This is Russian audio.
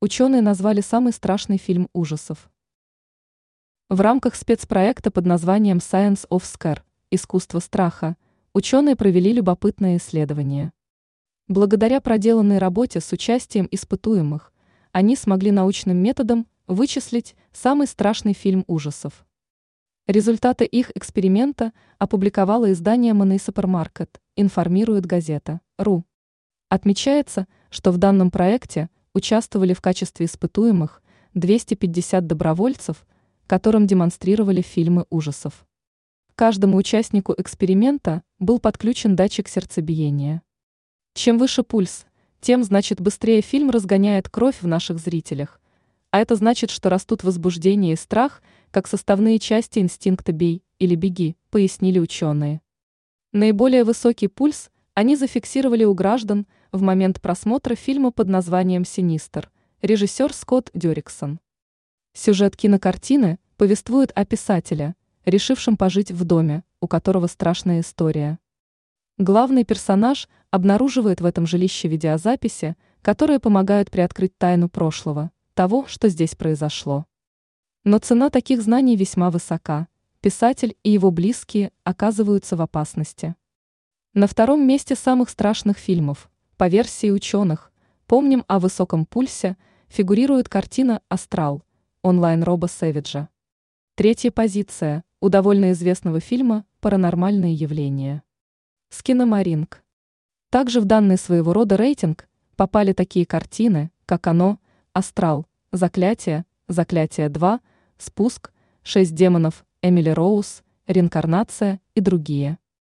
Ученые назвали самый страшный фильм ужасов. В рамках спецпроекта под названием Science of Scare – Искусство страха ученые провели любопытное исследование. Благодаря проделанной работе с участием испытуемых, они смогли научным методом вычислить самый страшный фильм ужасов. Результаты их эксперимента опубликовало издание Money Supermarket, информирует газета «Ру». Отмечается, что в данном проекте – участвовали в качестве испытуемых 250 добровольцев, которым демонстрировали фильмы ужасов. Каждому участнику эксперимента был подключен датчик сердцебиения. Чем выше пульс, тем, значит, быстрее фильм разгоняет кровь в наших зрителях, а это значит, что растут возбуждение и страх, как составные части инстинкта «бей» или «беги», пояснили ученые. Наиболее высокий пульс они зафиксировали у граждан – в момент просмотра фильма под названием «Синистер» режиссер Скотт Дюриксон. Сюжет кинокартины повествует о писателе, решившем пожить в доме, у которого страшная история. Главный персонаж обнаруживает в этом жилище видеозаписи, которые помогают приоткрыть тайну прошлого, того, что здесь произошло. Но цена таких знаний весьма высока. Писатель и его близкие оказываются в опасности. На втором месте самых страшных фильмов по версии ученых, помним о высоком пульсе, фигурирует картина «Астрал» онлайн Роба Сэвиджа. Третья позиция у довольно известного фильма «Паранормальные явления». Скиномаринг. Также в данный своего рода рейтинг попали такие картины, как «Оно», «Астрал», «Заклятие», «Заклятие 2», «Спуск», «Шесть демонов», «Эмили Роуз», «Реинкарнация» и другие.